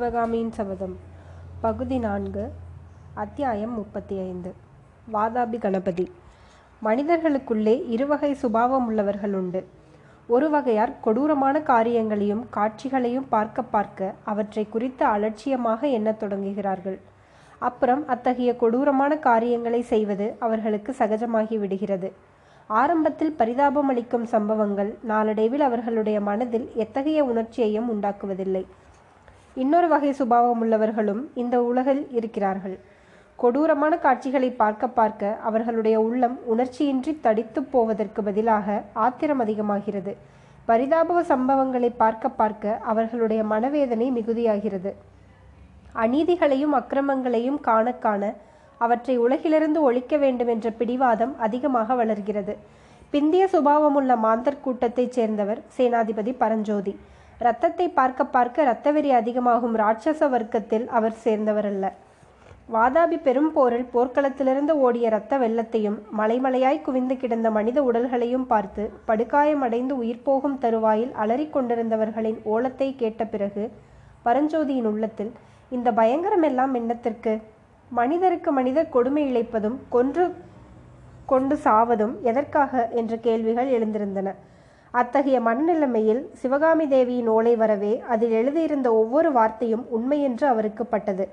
சிவகாமியின் சபதம். பகுதி நான்கு அத்தியாயம் முப்பத்தி ஐந்து வாதாபி கணபதி. மனிதர்களுக்குள்ளே இருவகை சுபாவம் உள்ளவர்கள் உண்டு. ஒரு வகையார் கொடூரமான காரியங்களையும் காட்சிகளையும் பார்க்க பார்க்க அவற்றை குறித்து அலட்சியமாக எண்ணத் தொடங்குகிறார்கள். அப்புறம் அத்தகைய கொடூரமான காரியங்களை செய்வது அவர்களுக்கு சகஜமாகி விடுகிறது. ஆரம்பத்தில் பரிதாபம் அளிக்கும் சம்பவங்கள் நாளடைவில் அவர்களுடைய மனதில் எத்தகைய உணர்ச்சியையும் உண்டாக்குவதில்லை. இன்னொரு வகை சுபாவம் உள்ளவர்களும் இந்த உலகில் இருக்கிறார்கள். கொடூரமான காட்சிகளை பார்க்க பார்க்க அவர்களுடைய உள்ளம் உணர்ச்சியின்றி தடித்து போவதற்கு பதிலாக ஆத்திரம் அதிகமாகிறது. பரிதாப சம்பவங்களை பார்க்க பார்க்க அவர்களுடைய மனவேதனை மிகுதியாகிறது. அநீதிகளையும் அக்கிரமங்களையும் காண காண அவற்றை உலகிலிருந்து ஒழிக்க வேண்டும் என்ற பிடிவாதம் அதிகமாக வளர்கிறது. பிந்திய சுபாவமுள்ள மாந்தர் கூட்டத்தைச் சேர்ந்தவர் சேனாதிபதி பரஞ்சோதி. இரத்தத்தை பார்க்க பார்க்க இரத்தவெறி அதிகமாகும் ராட்சச வர்க்கத்தில் அவர் சேர்ந்தவர் அல்ல வாதாபி பெரும் போரில் போர்க்களத்திலிருந்து ஓடிய இரத்த வெள்ளத்தையும் மலைமலையாய் குவிந்து கிடந்த மனித உடல்களையும் பார்த்து படுகாயமடைந்து உயிர் போகும் தருவாயில் அலறிக்கொண்டிருந்தவர்களின் ஓலத்தை கேட்ட பிறகு பரஞ்சோதியின் உள்ளத்தில் இந்த பயங்கரமெல்லாம் எண்ணத்திற்கு மனிதருக்கு மனிதர் கொடுமை இழைப்பதும் கொன்று கொண்டு சாவதும் எதற்காக? என்ற கேள்விகள் எழுந்திருந்தன. அத்தகைய மனநிலைமையில் சிவகாமி தேவியின் ஓலை வரவே அதில் எழுதியிருந்த ஒவ்வொரு வார்த்தையும் உண்மையென்று அவருக்கு பட்டது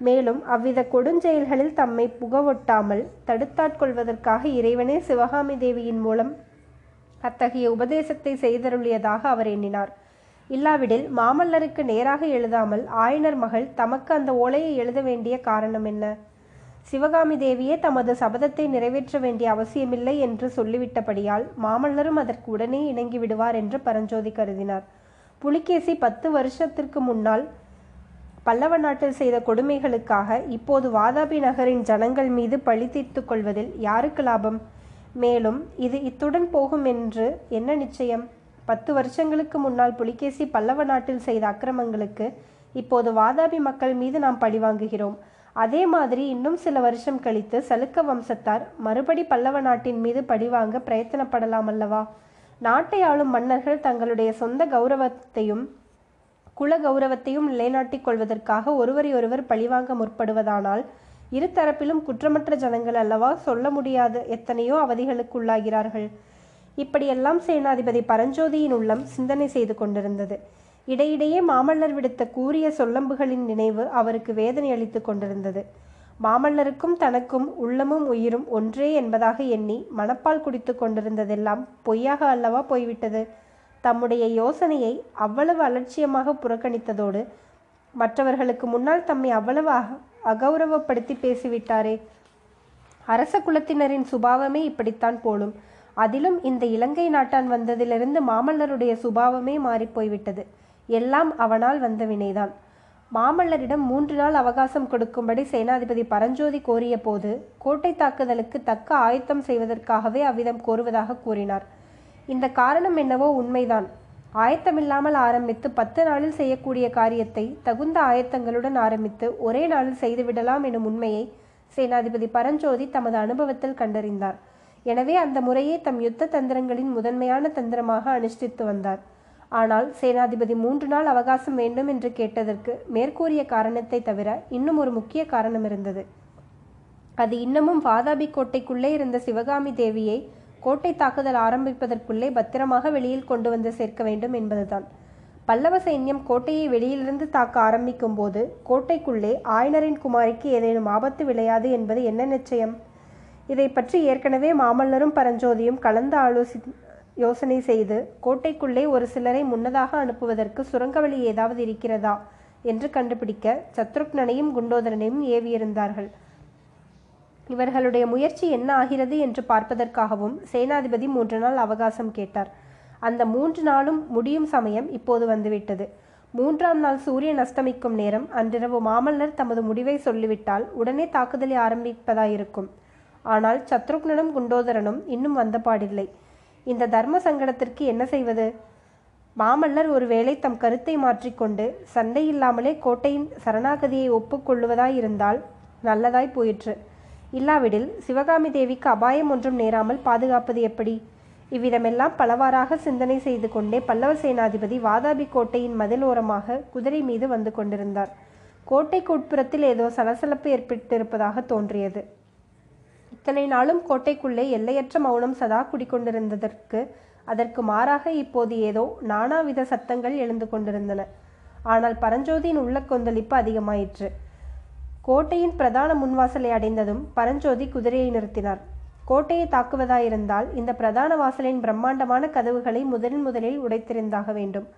மேலும் அவ்வித கொடுஞ்செயல்களில் தம்மை புகவொட்டாமல் தடுத்தாட்கொள்வதற்காக இறைவனே சிவகாமி தேவியின் மூலம் அத்தகைய உபதேசத்தை செய்தருளியதாக அவர் எண்ணினார். இல்லாவிடில் மாமல்லருக்கு நேராக எழுதாமல் ஆயனர் மகள் தமக்கு அந்த ஓலையை எழுத வேண்டிய காரணம் என்ன? சிவகாமி தேவியே தமது சபதத்தை நிறைவேற்ற வேண்டிய அவசியமில்லை என்று சொல்லிவிட்டபடியால் மாமல்லரும் அதற்கு உடனே இணங்கி விடுவார் என்று பரஞ்சோதி கருதினார். புலிகேசி பத்து வருஷத்திற்கு முன்னால் பல்லவ நாட்டில் செய்த கொடுமைகளுக்காக இப்போது வாதாபி நகரின் ஜனங்கள் மீது பழி தீர்த்து கொள்வதில் யாருக்கு லாபம்? மேலும் இது இத்துடன் போகும் என்று என்ன நிச்சயம்? பத்து வருஷங்களுக்கு முன்னால் புலிகேசி பல்லவ நாட்டில் செய்த அக்கிரமங்களுக்கு இப்போது வாதாபி மக்கள் மீது நாம் பழிவாங்குகிறோம் அதே மாதிரி இன்னும் சில வருஷம் கழித்து சலுக்க வம்சத்தார் மறுபடி பல்லவ நாட்டின் மீது பழிவாங்க பிரயத்தனப்படலாம் அல்லவா? நாட்டை ஆளும் மன்னர்கள் தங்களுடைய சொந்த கௌரவத்தையும் குல கௌரவத்தையும் நிலைநாட்டிக் கொள்வதற்காக ஒருவரையொருவர் பழிவாங்க முற்படுவதானால் இரு தரப்பிலும் குற்றமற்ற ஜனங்கள் அல்லவா சொல்ல முடியாத எத்தனையோ அவதிகளுக்குள்ளாகிறார்கள். இப்படியெல்லாம் சேனாதிபதி பரஞ்சோதியின் உள்ளம் சிந்தனை செய்து கொண்டிருந்தது. இடையிடையே மாமல்லர் விடுத்த கூறிய சொல்லம்புகளின் நினைவு அவருக்கு வேதனை அளித்துக் கொண்டிருந்தது. மாமல்லருக்கும் தனக்கும் உள்ளமும் உயிரும் ஒன்றே என்பதாக எண்ணி மனப்பால் குடித்து கொண்டிருந்ததெல்லாம் பொய்யாக அல்லவா போய்விட்டது? தம்முடைய யோசனையை அவ்வளவு அலட்சியமாக புறக்கணித்ததோடு மற்றவர்களுக்கு முன்னால் தம்மை அவ்வளவு அகௌரவப்படுத்தி பேசிவிட்டாரே. அரச குலத்தினரின் சுபாவமே இப்படித்தான் போலும். அதிலும் இந்த இலங்கை நாட்டான் வந்ததிலிருந்து மாமல்லருடைய சுபாவமே மாறிப்போய்விட்டது எல்லாம் அவனால் வந்த வினைதான். மாமல்லரிடம் மூன்று நாள் அவகாசம் கொடுக்கும்படி சேனாதிபதி பரஞ்சோதி கோரிய போது கோட்டை தாக்குதலுக்கு தக்க ஆயத்தம் செய்வதற்காகவே அவ்விதம் கோருவதாக கூறினார். இந்த காரணம் என்னவோ உண்மைதான். ஆயத்தமில்லாமல் ஆரம்பித்து பத்து நாளில் செய்யக்கூடிய காரியத்தை தகுந்த ஆயத்தங்களுடன் ஆரம்பித்து ஒரே நாளில் செய்துவிடலாம் எனும் உண்மையை சேனாதிபதி பரஞ்சோதி தமது அனுபவத்தில் கண்டறிந்தார். எனவே அந்த முறையை தம் யுத்த தந்திரங்களின் முதன்மையான தந்திரமாக அனுஷ்டித்து வந்தார். ஆனால் சேனாதிபதி மூன்று நாள் அவகாசம் வேண்டும் என்று கேட்டதற்கு மேற்கூறிய காரணத்தை தவிர இன்னும் ஒரு முக்கிய காரணம் இருந்தது. அது இன்னமும் வாதாபி கோட்டைக்குள்ளே இருந்த சிவகாமி தேவியை கோட்டை தாக்குதல் ஆரம்பிப்பதற்குள்ளே பத்திரமாக வெளியில் கொண்டு வந்து சேர்க்க வேண்டும் என்பதுதான். பல்லவ சைன்யம் கோட்டையை வெளியிலிருந்து தாக்க ஆரம்பிக்கும் போது கோட்டைக்குள்ளே ஆயனரின் குமாரிக்கு ஏதேனும் ஆபத்து விளையாது என்பது என்ன நிச்சயம்? இதை பற்றி ஏற்கனவே மாமல்லரும் பரஞ்சோதியும் கலந்து ஆலோசி யோசனை செய்து கோட்டைக்குள்ளே ஒரு சிலரை முன்னதாக அனுப்புவதற்கு சுரங்க வழி ஏதாவது இருக்கிறதா? என்று கண்டுபிடிக்க சத்ருக்னனையும் குண்டோதரனையும் ஏவியிருந்தார்கள். இவர்களுடைய முயற்சி என்ன ஆகிறது என்று பார்ப்பதற்காகவும் சேனாதிபதி மூன்று நாள் அவகாசம் கேட்டார். அந்த மூன்று நாளும் முடியும் சமயம் இப்போது வந்துவிட்டது. மூன்றாம் நாள் சூரியன் அஸ்தமிக்கும் நேரம் அன்றிரவு மாமல்லர் தமது முடிவை சொல்லிவிட்டால் உடனே தாக்குதலை ஆரம்பிப்பதாயிருக்கும். ஆனால் சத்ருக்னனும் குண்டோதரனும் இன்னும் வந்த பாடில்லை. இந்த தர்ம சங்கடத்திற்கு என்ன செய்வது? மாமல்லர் ஒருவேளை தம் கருத்தை மாற்றிக்கொண்டு சண்டை இல்லாமலே கோட்டையின் சரணாகதியை ஒப்புக்கொள்ளுவதாயிருந்தால் நல்லதாய் போயிற்று. இல்லாவிடில் சிவகாமி தேவிக்கு அபாயம் ஒன்றும் நேராமல் பாதுகாப்பது எப்படி? இவ்விதமெல்லாம் பலவாறாக சிந்தனை செய்து கொண்டே பல்லவ சேனாதிபதி வாதாபி கோட்டையின் மதிலோரமாக குதிரை மீது வந்து கொண்டிருந்தார். கோட்டைக்கு உட்புறத்தில் ஏதோ சலசலப்பு ஏற்பட்டிருப்பதாக தோன்றியது. இத்தனை நாளும் கோட்டைக்குள்ளே எல்லையற்ற மௌனம் சதா குடிக்கொண்டிருந்ததற்கு அதற்கு மாறாக இப்போது ஏதோ நானாவித சத்தங்கள் எழுந்து கொண்டிருந்தன. ஆனால் பரஞ்சோதியின் உள்ள கொந்தளிப்பு அதிகமாயிற்று. கோட்டையின் பிரதான முன்வாசலை அடைந்ததும் பரஞ்சோதி குதிரையை நிறுத்தினார். கோட்டையை தாக்குவதாயிருந்தால் இந்த பிரதான வாசலின் பிரம்மாண்டமான கதவுகளை முதலில் முதலில் உடைத்திருந்தாக வேண்டும்.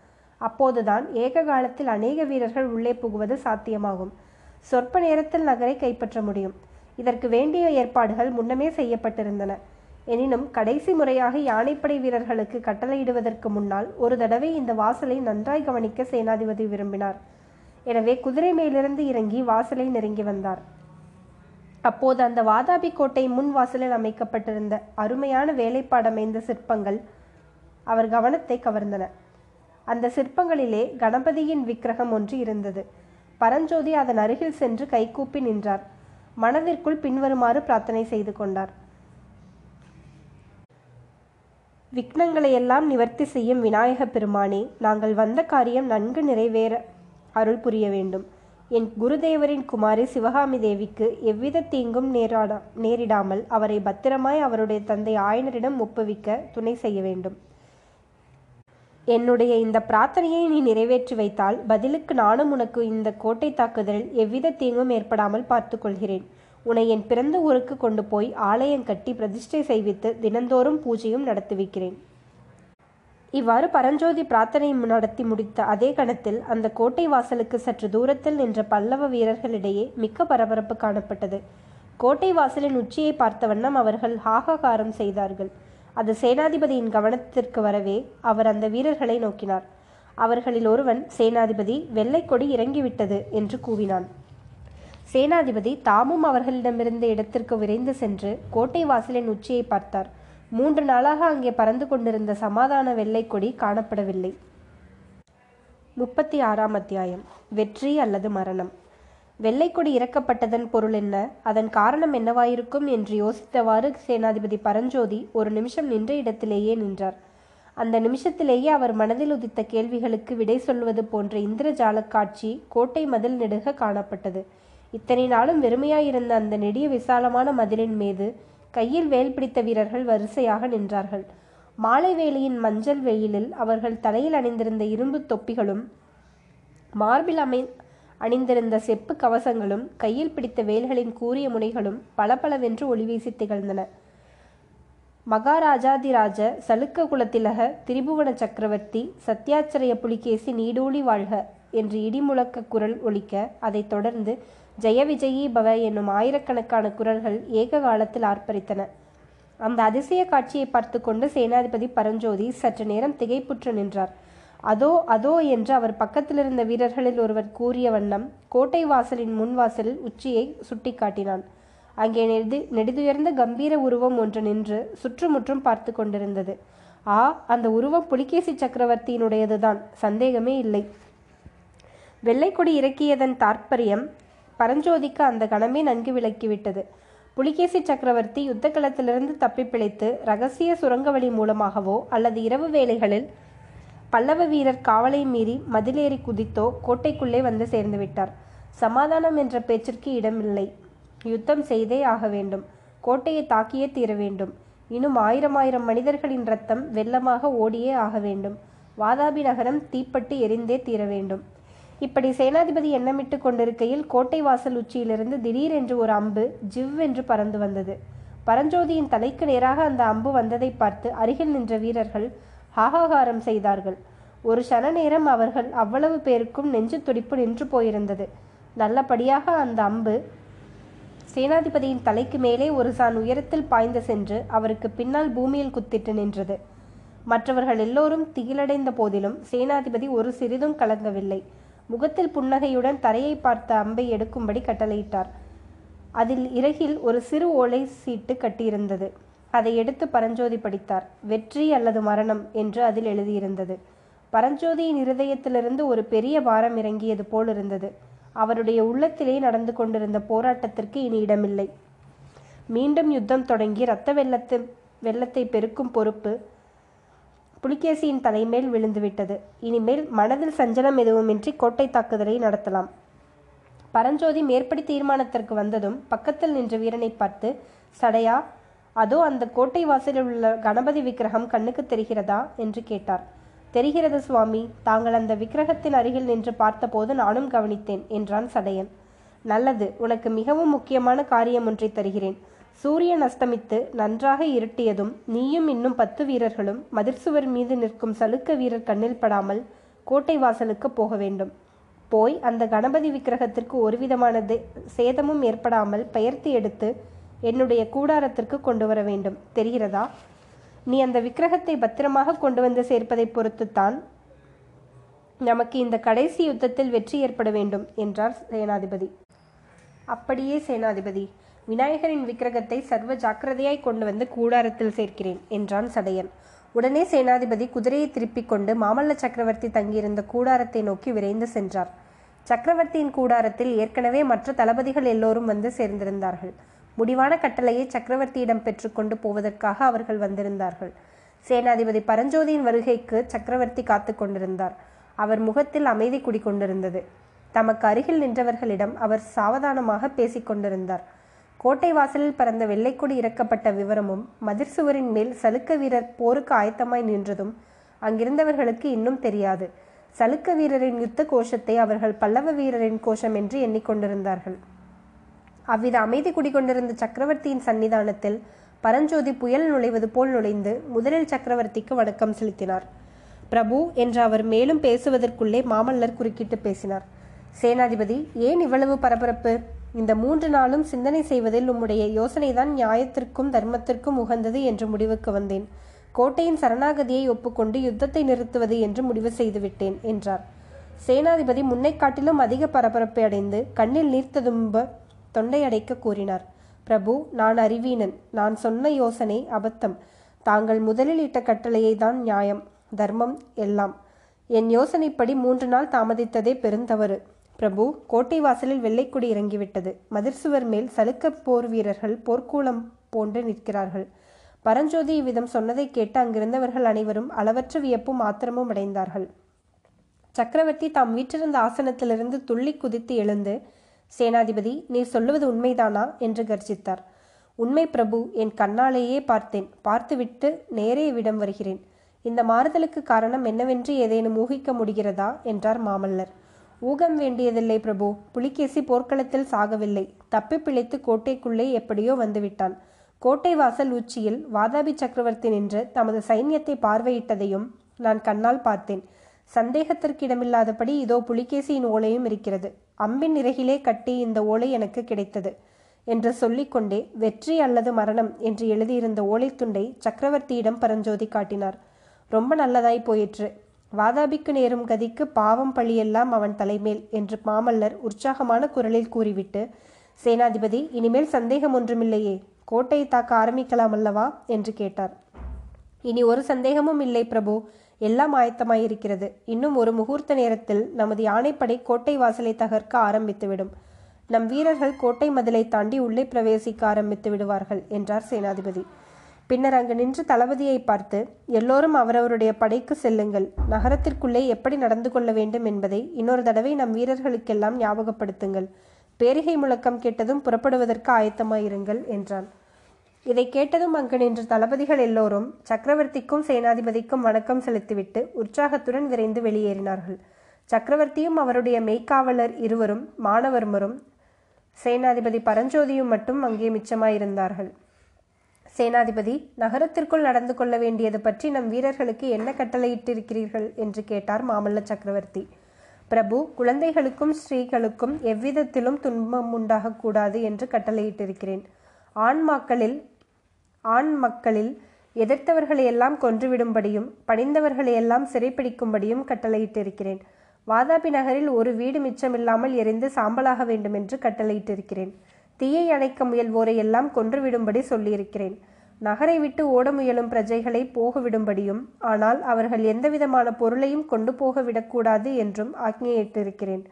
அப்போதுதான் ஏக காலத்தில் அநேக வீரர்கள் உள்ளே புகுவது சாத்தியமாகும். சொற்ப நேரத்தில் நகரை கைப்பற்ற முடியும். இதற்கு வேண்டிய ஏற்பாடுகள் முன்னமே செய்யப்பட்டிருந்தன. எனினும் கடைசி முறையாக யானைப்படை வீரர்களுக்கு கட்டளையிடுவதற்கு முன்னால் ஒரு தடவை இந்த வாசலை நன்றாய் கவனிக்க சேனாதிபதி விரும்பினார். எனவே குதிரை மேலிருந்து இறங்கி வாசலை நெருங்கி வந்தார். அப்போது அந்த வாதாபி கோட்டை முன் வாசலில் அமைக்கப்பட்டிருந்த அருமையான வேலைப்பாடமைந்த சிற்பங்கள் அவர் கவனத்தை கவர்ந்தன. அந்த சிற்பங்களிலே கணபதியின் விக்கிரகம் ஒன்று இருந்தது. பரஞ்சோதி அதன் அருகில் சென்று கைகூப்பி நின்றார். மனதிற்குள் பின்வருமாறு பிரார்த்தனை செய்து கொண்டார். விக்னங்களை எல்லாம் நிவர்த்தி செய்யும் விநாயக பெருமானே நாங்கள் வந்த காரியம் நன்கு நிறைவேற அருள் புரிய வேண்டும். என் குருதேவரின் குமாரி சிவகாமி தேவிக்கு எவ்வித தீங்கும் நேராடா நேரிடாமல் அவரை பத்திரமாய் அவருடைய தந்தை ஆயனரிடம் ஒப்புவிக்க துணை செய்ய வேண்டும். என்னுடைய இந்த பிரார்த்தனையை நீ நிறைவேற்றி வைத்தால் பதிலுக்கு நானும் உனக்கு இந்த கோட்டை தாக்குதலில் எவ்வித தீங்கும் ஏற்படாமல் பார்த்துக்கொள்கிறேன். உன்னை என் பிறந்த ஊருக்கு கொண்டு போய் ஆலயம் கட்டி பிரதிஷ்டை செய்வித்து தினந்தோறும் பூஜையும் நடத்தி வைக்கிறேன் இவ்வாறு பரஞ்சோதி பிரார்த்தனை நடத்தி முடித்த அதே கணத்தில் அந்த கோட்டை வாசலுக்கு சற்று தூரத்தில் நின்ற பல்லவ வீரர்களிடையே மிக்க பரபரப்பு காணப்பட்டது. கோட்டை வாசலின் உச்சியை பார்த்த வண்ணம் அவர்கள் ஹாகாகாரம் செய்தார்கள். அது சேனாதிபதியின் கவனத்திற்கு வரவே அவர் அந்த வீரர்களை நோக்கினார். அவர்களில் ஒருவன் சேனாதிபதி வெள்ளைக்கொடி இறங்கிவிட்டது என்று கூவினான். சேனாதிபதி தாமும் அவர்களிடமிருந்த இடத்திற்கு விரைந்து சென்று கோட்டை வாசலின் உச்சியை பார்த்தார். மூன்று நாளாக அங்கே பறந்து கொண்டிருந்த சமாதான வெள்ளைக்கொடி காணப்படவில்லை. முப்பத்தி ஆறாம் அத்தியாயம். வெற்றி அல்லது மரணம். வெள்ளைக்கொடி இறக்கப்பட்டதன் பொருள் என்ன? அதன் காரணம் என்னவாயிருக்கும்? என்று யோசித்தவாறு சேனாதிபதி பரஞ்சோதி ஒரு நிமிஷம் நின்ற இடத்திலேயே நின்றார். அந்த நிமிஷத்திலேயே அவர் மனதில் உதித்த கேள்விகளுக்கு விடை சொல்வது போன்ற இந்திரஜால காட்சி கோட்டை மதில் நெடுக காணப்பட்டது. இத்தனை நாளும் வெறுமையாயிருந்த அந்த நெடிய விசாலமான மதிலின் மீது கையில் வேல் பிடித்த வீரர்கள் வரிசையாக நின்றார்கள். மாலை வேலியின் மஞ்சள் வெயிலில் அவர்கள் தலையில் அணிந்திருந்த இரும்பு தொப்பிகளும் மார்பில் அமை அணிந்திருந்த செப்பு கவசங்களும் கையில் பிடித்த வேல்களின் கூரிய முனைகளும் பளபளவென்று ஒளிவீசி திகழ்ந்தன. மகாராஜாதிராஜ சலுக்க குலத்திலக திரிபுவன சக்கரவர்த்தி சத்யாச்சரிய புலிகேசி நீடூழி வாழ்க என்று இடிமுழக்க குரல் ஒலிக்க அதைத் தொடர்ந்து ஜெய விஜயி பவ என்னும் ஆயிரக்கணக்கான குரல்கள் ஏக காலத்தில் ஆர்ப்பரித்தன. அந்த அதிசய காட்சியை பார்த்து கொண்டு சேனாதிபதி பரஞ்சோதி சற்று நேரம் திகைப்புற்று நின்றார். அதோ அதோ என்று அவர் பக்கத்தில் இருந்த வீரர்களில் ஒருவர் கூறிய வண்ணம் கோட்டை வாசலின் முன்வாசல் உச்சியை சுட்டி காட்டினான் அங்கே நெடு நெடுதுயர்ந்த கம்பீர உருவம் ஒன்று நின்று சுற்றுமுற்றும் பார்த்து கொண்டிருந்தது. ஆ அந்த உருவம் புலிகேசி சக்கரவர்த்தியினுடையதுதான். சந்தேகமே இல்லை. வெள்ளைக்கொடி இறக்கியதன் தாற்பயம் பரஞ்சோதிக்கு அந்த கணமே நன்கு விளக்கிவிட்டது. புலிகேசி சக்கரவர்த்தி யுத்த களத்திலிருந்து தப்பி பிழைத்து ரகசிய சுரங்க வழி மூலமாகவோ அல்லது இரவு வேளைகளில் பல்லவ வீரர் காவலை மீறி மதிலேறி குதித்தோ கோட்டைக்குள்ளே வந்து சேர்ந்து விட்டார். சமாதானம் என்ற பேச்சிற்கு இடமில்லை. யுத்தம் செய்தே ஆக வேண்டும். கோட்டையை தாக்கியே தீர வேண்டும். இன்னும் ஆயிரம் ஆயிரம் மனிதர்களின் ரத்தம் வெள்ளமாக ஓடியே ஆக வேண்டும். வாதாபி நகரம் தீப்பட்டு எரிந்தே தீர வேண்டும். இப்படி சேனாதிபதி எண்ணமிட்டு கொண்டிருக்கையில் கோட்டை வாசல் உச்சியிலிருந்து திடீரென்று ஒரு அம்பு ஜிவ் என்று பறந்து வந்தது. பரஞ்சோதியின் தலைக்கு நேராக அந்த அம்பு வந்ததை பார்த்து அருகில் நின்ற வீரர்கள் ஹாகாகாரம் செய்தார்கள். ஒரு சன நேரம் அவர்கள் அவ்வளவு பேருக்கும் நெஞ்சு துடிப்பு நின்று போயிருந்தது. நல்லபடியாக அந்த அம்பு சேனாதிபதியின் தலைக்கு மேலே ஒரு சான் உயரத்தில் பாய்ந்து சென்று அவருக்கு பின்னால் பூமியில் குத்திட்டு நின்றது. மற்றவர்கள் எல்லோரும் திகிலடைந்த போதிலும் சேனாதிபதி ஒரு சிறிதும் கலங்கவில்லை. முகத்தில் புன்னகையுடன் தரையை பார்த்த அம்பை எடுக்கும்படி கட்டளையிட்டார். அதில் இறகில் ஒரு சிறு ஓலை சீட்டு கட்டியிருந்தது. அதை எடுத்து பரஞ்சோதி படித்தார். வெற்றி அல்லது மரணம் என்று அதில் எழுதியிருந்தது. பரஞ்சோதியின் இருதயத்திலிருந்து ஒரு பெரிய பாரம் இறங்கியது போல் இருந்தது. அவருடைய உள்ளத்திலே நடந்து கொண்டிருந்த போராட்டத்திற்கு இனி இடமில்லை. மீண்டும் யுத்தம் தொடங்கி இரத்த வெள்ளத்தை வெள்ளத்தை பெருக்கும் பொறுப்பு புலிகேசியின் தலைமேல் விழுந்துவிட்டது. இனிமேல் மனதில் சஞ்சலம் எதுவுமின்றி கோட்டை தாக்குதலை நடத்தலாம். பரஞ்சோதி மேற்படி தீர்மானத்திற்கு வந்ததும் பக்கத்தில் நின்ற வீரனை பார்த்து சடையா அதோ அந்த கோட்டை வாசலில் உள்ள கணபதி விக்கிரகம் கண்ணுக்கு தெரிகிறதா? என்று கேட்டார். தெரிகிறது சுவாமி தாங்கள் அந்த விக்கிரகத்தின் அருகில் நின்று பார்த்தபோது நானும் கவனித்தேன் என்றான் சடையன் நல்லது உனக்கு மிகவும் முக்கியமான காரியம் ஒன்றை தருகிறேன். சூரியன் அஸ்தமித்து நன்றாக இருட்டியதும் நீயும் இன்னும் பத்து வீரர்களும் மதிர்சுவர் மீது நிற்கும் சலுக்க வீரர் கண்ணில் படாமல் கோட்டை வாசலுக்கு போக வேண்டும். போய் அந்த கணபதி விக்கிரகத்திற்கு ஒருவிதமான சேதமும் ஏற்படாமல் பெயர்த்து எடுத்து என்னுடைய கூடாரத்திற்கு கொண்டு வர வேண்டும். தெரிகிறதா? நீ அந்த விக்கிரகத்தை பத்திரமாக கொண்டு வந்து சேர்ப்பதை பொறுத்துத்தான் நமக்கு இந்த கடைசி யுத்தத்தில் வெற்றி ஏற்பட வேண்டும் என்றார் சேனாதிபதி. அப்படியே சேனாதிபதி விநாயகரின் விக்கிரகத்தை சர்வ ஜாக்கிரதையாய் கொண்டு வந்து கூடாரத்தில் சேர்க்கிறேன் என்றான் சடையன் உடனே சேனாதிபதி குதிரையை திருப்பிக் கொண்டு மாமல்ல சக்கரவர்த்தி தங்கியிருந்த கூடாரத்தை நோக்கி விரைந்து சென்றார். சக்கரவர்த்தியின் கூடாரத்தில் ஏற்கனவே மற்ற தளபதிகள் எல்லோரும் வந்து சேர்ந்திருந்தார்கள். முடிவான கட்டளையை சக்கரவர்த்தியிடம் பெற்றுக்கொண்டு போவதற்காக அவர்கள் வந்திருந்தார்கள். சேனாதிபதி பரஞ்சோதியின் வருகைக்கு சக்கரவர்த்தி காத்து கொண்டிருந்தார். அவர் முகத்தில் அமைதி குடிக்கொண்டிருந்தது தமக்கு அருகில் நின்றவர்களிடம் அவர் சாவதானமாக பேசிக் கொண்டிருந்தார். கோட்டை வாசலில் பறந்த வெள்ளைக்கொடி இறக்கப்பட்ட விவரமும் மதிர் சுவரின் மேல் சலுக்க வீரர் போருக்கு ஆயத்தமாய் நின்றதும் அங்கிருந்தவர்களுக்கு இன்னும் தெரியாது. சலுக்க வீரரின் யுத்த கோஷத்தை அவர்கள் பல்லவ வீரரின் கோஷம் என்று எண்ணிக்கொண்டிருந்தார்கள் அவ்வித அமைதி குடிகொண்டிருந்த சக்கரவர்த்தியின் சன்னிதானத்தில் பரஞ்சோதி புயல் நுழைவது போல் நுழைந்து முதலில் சக்கரவர்த்திக்கு வணக்கம் செலுத்தினார். பிரபு என்று அவர் மேலும் பேசுவதற்குள்ளே மாமல்லர் குறுக்கிட்டு பேசினார். சேனாதிபதி ஏன் இவ்வளவு பரபரப்பு? இந்த மூன்று நாளும் சிந்தனை செய்வதில் உம்முடைய யோசனைதான் நியாயத்திற்கும் தர்மத்திற்கும் உகந்தது என்று முடிவுக்கு வந்தேன். கோட்டையின் சரணாகதியை ஒப்புக்கொண்டு யுத்தத்தை நிறுத்துவது என்று முடிவு செய்துவிட்டேன் என்றார். சேனாதிபதி முன்னை காட்டிலும் அதிக பரபரப்பை அடைந்து கண்ணில் நீர்த்ததும்ப தொண்டை அடைக்க கூறினார். பிரபு நான் அறிவீனன். நான் சொன்ன யோசனை அபத்தம். தாங்கள் முதலில் இட்ட கட்டளையை தான் நியாயம் தர்மம் எல்லாம். என் யோசனைப்படி மூன்று நாள் தாமதித்ததே பெருந்தவறு. பிரபு கோட்டை வாசலில் வெள்ளைக்குடி இறங்கிவிட்டது. மதிர்சுவர் மேல் சலுக்க போர் வீரர்கள் போர்க்கூளம் போன்று நிற்கிறார்கள். பரஞ்சோதி இவ்விதம் சொன்னதை கேட்டு அங்கிருந்தவர்கள் அனைவரும் அளவற்ற வியப்பும் ஆத்திரமும் அடைந்தார்கள். சக்கரவர்த்தி தாம் வீற்றிருந்த ஆசனத்திலிருந்து துள்ளி குதித்து எழுந்து சேனாதிபதி நீர் சொல்லுவது உண்மைதானா? என்று கர்ஜித்தார். உண்மை பிரபு என் கண்ணாலேயே பார்த்தேன். பார்த்துவிட்டு நேரே விடம் வருகிறேன். இந்த மாறுதலுக்கு காரணம் என்னவென்று ஏதேனும் ஊகிக்க முடிகிறதா? என்றார் மாமல்லர். ஊகம் வேண்டியதில்லை பிரபு. புலிகேசி போர்க்களத்தில் சாகவில்லை. தப்பி பிழைத்து கோட்டைக்குள்ளே எப்படியோ வந்துவிட்டான். கோட்டை வாசல் உச்சியில் வாதாபி சக்கரவர்த்தி நின்று தமது சைன்யத்தை பார்வையிட்டதையும் நான் கண்ணால் பார்த்தேன். சந்தேகத்திற்கு இடமில்லாதபடி இதோ புலிகேசியின் ஓலையும் இருக்கிறது. அம்பின் இறகிலே கட்டி இந்த ஓலை எனக்கு கிடைத்தது என்று சொல்லிக்கொண்டே வெற்றி அல்லது மரணம்? என்று எழுதியிருந்த ஓலைத்துண்டை சக்கரவர்த்தியிடம் பரஞ்சோதி காட்டினார். ரொம்ப நல்லதாய் போயிற்று. வாதாபிக்கு நேரும் கதிக்கு பாவம் பழியெல்லாம் அவன் தலைமேல் என்று மாமல்லர் உற்சாகமான குரலில் கூறிவிட்டு சேனாதிபதி இனிமேல் சந்தேகம் ஒன்றுமில்லையே. கோட்டையை தாக்க ஆரம்பிக்கலாம் அல்லவா என்று கேட்டார். இனி ஒரு சந்தேகமும் இல்லை பிரபு. எல்லாம் ஆயத்தமாயிருக்கிறது. இன்னும் ஒரு முகூர்த்த நேரத்தில் நமது யானைப்படை கோட்டை வாசலை தகர்க்க ஆரம்பித்துவிடும். நம் வீரர்கள் கோட்டை மதிலை தாண்டி உள்ளே பிரவேசிக்க ஆரம்பித்து விடுவார்கள் என்றார் சேனாதிபதி. பின்னர் அங்கு நின்று தளபதியை பார்த்து எல்லோரும் அவரவருடைய படைக்கு செல்லுங்கள். நகரத்திற்குள்ளே எப்படி நடந்து கொள்ள வேண்டும் என்பதை இன்னொரு தடவை நம் வீரர்களுக்கெல்லாம் ஞாபகப்படுத்துங்கள். பேரிகை முழக்கம் கேட்டதும் புறப்படுவதற்கு ஆயத்தமாயிருங்கள் என்றான். இதை கேட்டதும் அங்கு நின்ற தளபதிகள் எல்லோரும் சக்கரவர்த்திக்கும் சேனாதிபதிக்கும் வணக்கம் செலுத்திவிட்டு உற்சாகத்துடன் விரைந்து வெளியேறினார்கள். சக்கரவர்த்தியும் அவருடைய மெய்க்காவலர் இருவரும் மாணவர்மரும் சேனாதிபதி பரஞ்சோதியும் மட்டும் அங்கே மிச்சமாயிருந்தார்கள். சேனாதிபதி நகரத்திற்குள் நடந்து கொள்ள வேண்டியது பற்றி நம் வீரர்களுக்கு என்ன கட்டளையிட்டிருக்கிறீர்கள்? என்று கேட்டார் மாமல்ல சக்கரவர்த்தி. பிரபு குழந்தைகளுக்கும் ஸ்ரீகளுக்கும் எவ்விதத்திலும் துன்பம் உண்டாகக்கூடாது என்று கட்டளையிட்டிருக்கிறேன். ஆண்மாக்களில் ஆண் மக்களில் எதிர்த்தவர்களையெல்லாம் கொன்றுவிடும்படியும் பணிந்தவர்களையெல்லாம் சிறைப்பிடிக்கும்படியும் கட்டளையிட்டிருக்கிறேன். வாதாபி நகரில் ஒரு வீடு மிச்சமில்லாமல் எரிந்து சாம்பலாக வேண்டும் என்று கட்டளையிட்டிருக்கிறேன். தீயை அணைக்க முயல்வோரை எல்லாம் கொன்றுவிடும்படி சொல்லியிருக்கிறேன். நகரை விட்டு ஓட முயலும் பிரஜைகளை போகவிடும்படியும் ஆனால் அவர்கள் எந்தவிதமான பொருளையும் கொண்டு போக விடக்கூடாது என்றும் ஆக்ஞையிட்டிருக்கிறேன்.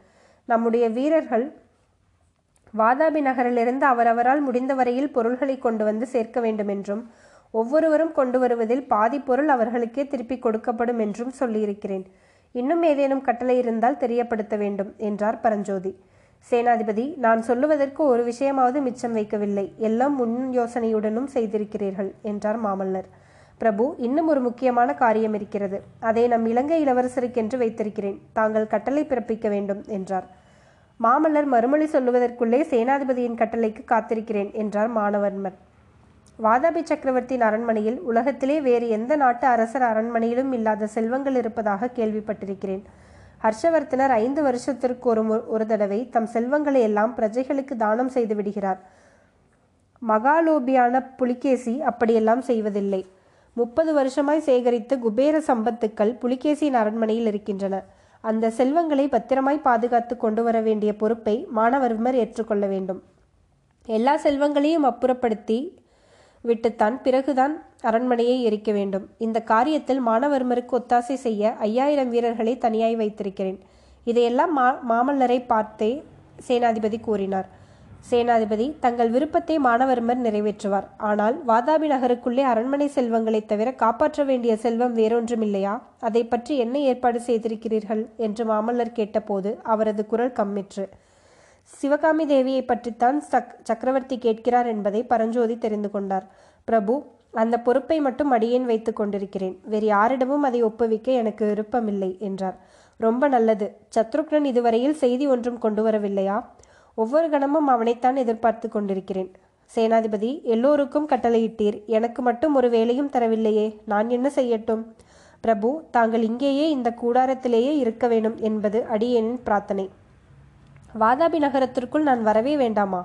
நம்முடைய வீரர்கள் வாதாபி நகரிலிருந்து அவரவரால் முடிந்தவரையில் பொருள்களை கொண்டு வந்து சேர்க்க வேண்டும் என்றும் ஒவ்வொருவரும் கொண்டு வருவதில் பாதி பொருள் அவர்களுக்கே திருப்பி கொடுக்கப்படும் என்றும் சொல்லியிருக்கிறேன். இன்னும் ஏதேனும் கட்டளை இருந்தால் தெரியப்படுத்த வேண்டும் என்றார் பரஞ்சோதி. சேனாதிபதி நான் சொல்லுவதற்கு ஒரு விஷயமாவது மிச்சம் வைக்கவில்லை. எல்லாம் முன் யோசனையுடனும் செய்திருக்கிறீர்கள் என்றார் மாமல்லர். பிரபு இன்னும் ஒரு முக்கியமான காரியம் இருக்கிறது. அதை நம் இலங்கை இளவரசருக்கென்று வைத்திருக்கிறேன். தாங்கள் கட்டளை பிறப்பிக்க வேண்டும் என்றார். மாமல்லர் மறுமொழி சொல்லுவதற்குள்ளே சேனாதிபதியின் கட்டளைக்கு காத்திருக்கிறேன் என்றார் மானவர்மர் வாதாபி சக்கரவர்த்தியின் அரண்மனையில் உலகத்திலே வேறு எந்த நாட்டு அரசர் அரண்மனையிலும் இல்லாத செல்வங்கள் இருப்பதாக கேள்விப்பட்டிருக்கிறேன். ஹர்ஷவர்த்தனர் ஐந்து வருஷத்திற்கு ஒரு ஒரு தடவை தம் செல்வங்களை எல்லாம் பிரஜைகளுக்கு தானம் செய்து விடுகிறார். மகாலோபியான புலிகேசி அப்படியெல்லாம் செய்வதில்லை. முப்பது வருஷமாய் சேகரித்த குபேர சம்பத்துக்கள் புலிகேசியின் அரண்மனையில் இருக்கின்றன. அந்த செல்வங்களை பத்திரமாய் பாதுகாத்து கொண்டு வர வேண்டிய பொறுப்பை மாணவர்மர் ஏற்றுக்கொள்ள வேண்டும். எல்லா செல்வங்களையும் அப்புறப்படுத்தி விட்டுத்தான் பிறகுதான் அரண்மனையை எரிக்க வேண்டும். இந்த காரியத்தில் மாணவர்மருக்கு ஒத்தாசை செய்ய ஐயாயிரம் வீரர்களை தனியாய் வைத்திருக்கிறேன். இதையெல்லாம் மா மாமல்லரை பார்த்தே சேனாதிபதி கூறினார். சேனாதிபதி தங்கள் விருப்பத்தை மானவர்மர் நிறைவேற்றுவார். ஆனால் வாதாபி நகருக்குள்ளே அரண்மனை செல்வங்களை தவிர காப்பாற்ற வேண்டிய செல்வம் வேறொன்றுமில்லையா? அதை பற்றி என்ன ஏற்பாடு செய்திருக்கிறீர்கள்? என்று மாமல்லர் கேட்டபோது அவரது குரல் கம்மிற்று. சிவகாமி தேவியை பற்றித்தான் சக் சக்கரவர்த்தி கேட்கிறார் என்பதை பரஞ்சோதி தெரிந்து கொண்டார். பிரபு அந்த பொறுப்பை மட்டும் அடியேன் வைத்துக் கொண்டிருக்கிறேன். வேறு யாரிடமும் அதை ஒப்புவிக்க எனக்கு விருப்பமில்லை என்றார். ரொம்ப நல்லது. சத்ருக்னன் இதுவரையில் செய்தி ஒன்றும் கொண்டு வரவில்லையா? ஒவ்வொரு கணமும் அவனைத்தான் எதிர்பார்த்து கொண்டிருக்கிறேன். சேனாதிபதி எல்லோருக்கும் கட்டளையிட்டீர். எனக்கு மட்டும் ஒரு வேலையும் தரவில்லையே. நான் என்ன செய்யட்டும்? பிரபு தாங்கள் இங்கேயே இந்த கூடாரத்திலேயே இருக்க வேண்டும் என்பது அடியேனின் பிரார்த்தனை. வாதாபி நகரத்திற்குள் நான் வரவே வேண்டாமா?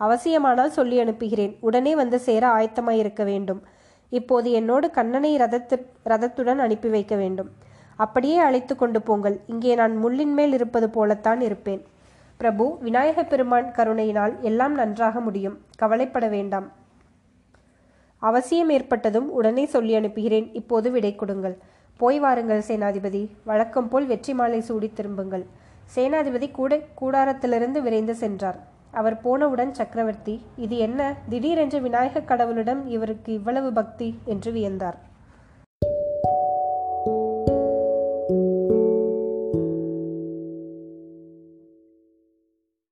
அவசியமானால் சொல்லி அனுப்புகிறேன். உடனே வந்து சேர ஆயத்தமாய் இருக்க வேண்டும். இப்போது என்னோடு கண்ணனை ரதத்து ரதத்துடன் அனுப்பி வைக்க வேண்டும். அப்படியே அழைத்து கொண்டு போங்கள். இங்கே நான் முள்ளின் மேல் இருப்பது போலத்தான் இருப்பேன். பிரபு விநாயக பெருமான் கருணையினால் எல்லாம் நன்றாக முடியும். கவலைப்பட வேண்டாம். அவசியம் ஏற்பட்டதும் உடனே சொல்லி அனுப்புகிறேன். இப்போது விடை கொடுங்கள். போய் வாருங்கள் சேனாதிபதி. வழக்கம் போல் வெற்றி மாலை சூடி திரும்புங்கள். சேனாதிபதி கூட கூடாரத்திலிருந்து விரைந்து சென்றார். அவர் போனவுடன் சக்கரவர்த்தி இது என்ன? திடீரென்று விநாயகக் கடவுளிடம் இவருக்கு இவ்வளவு பக்தி? என்று வியந்தார்.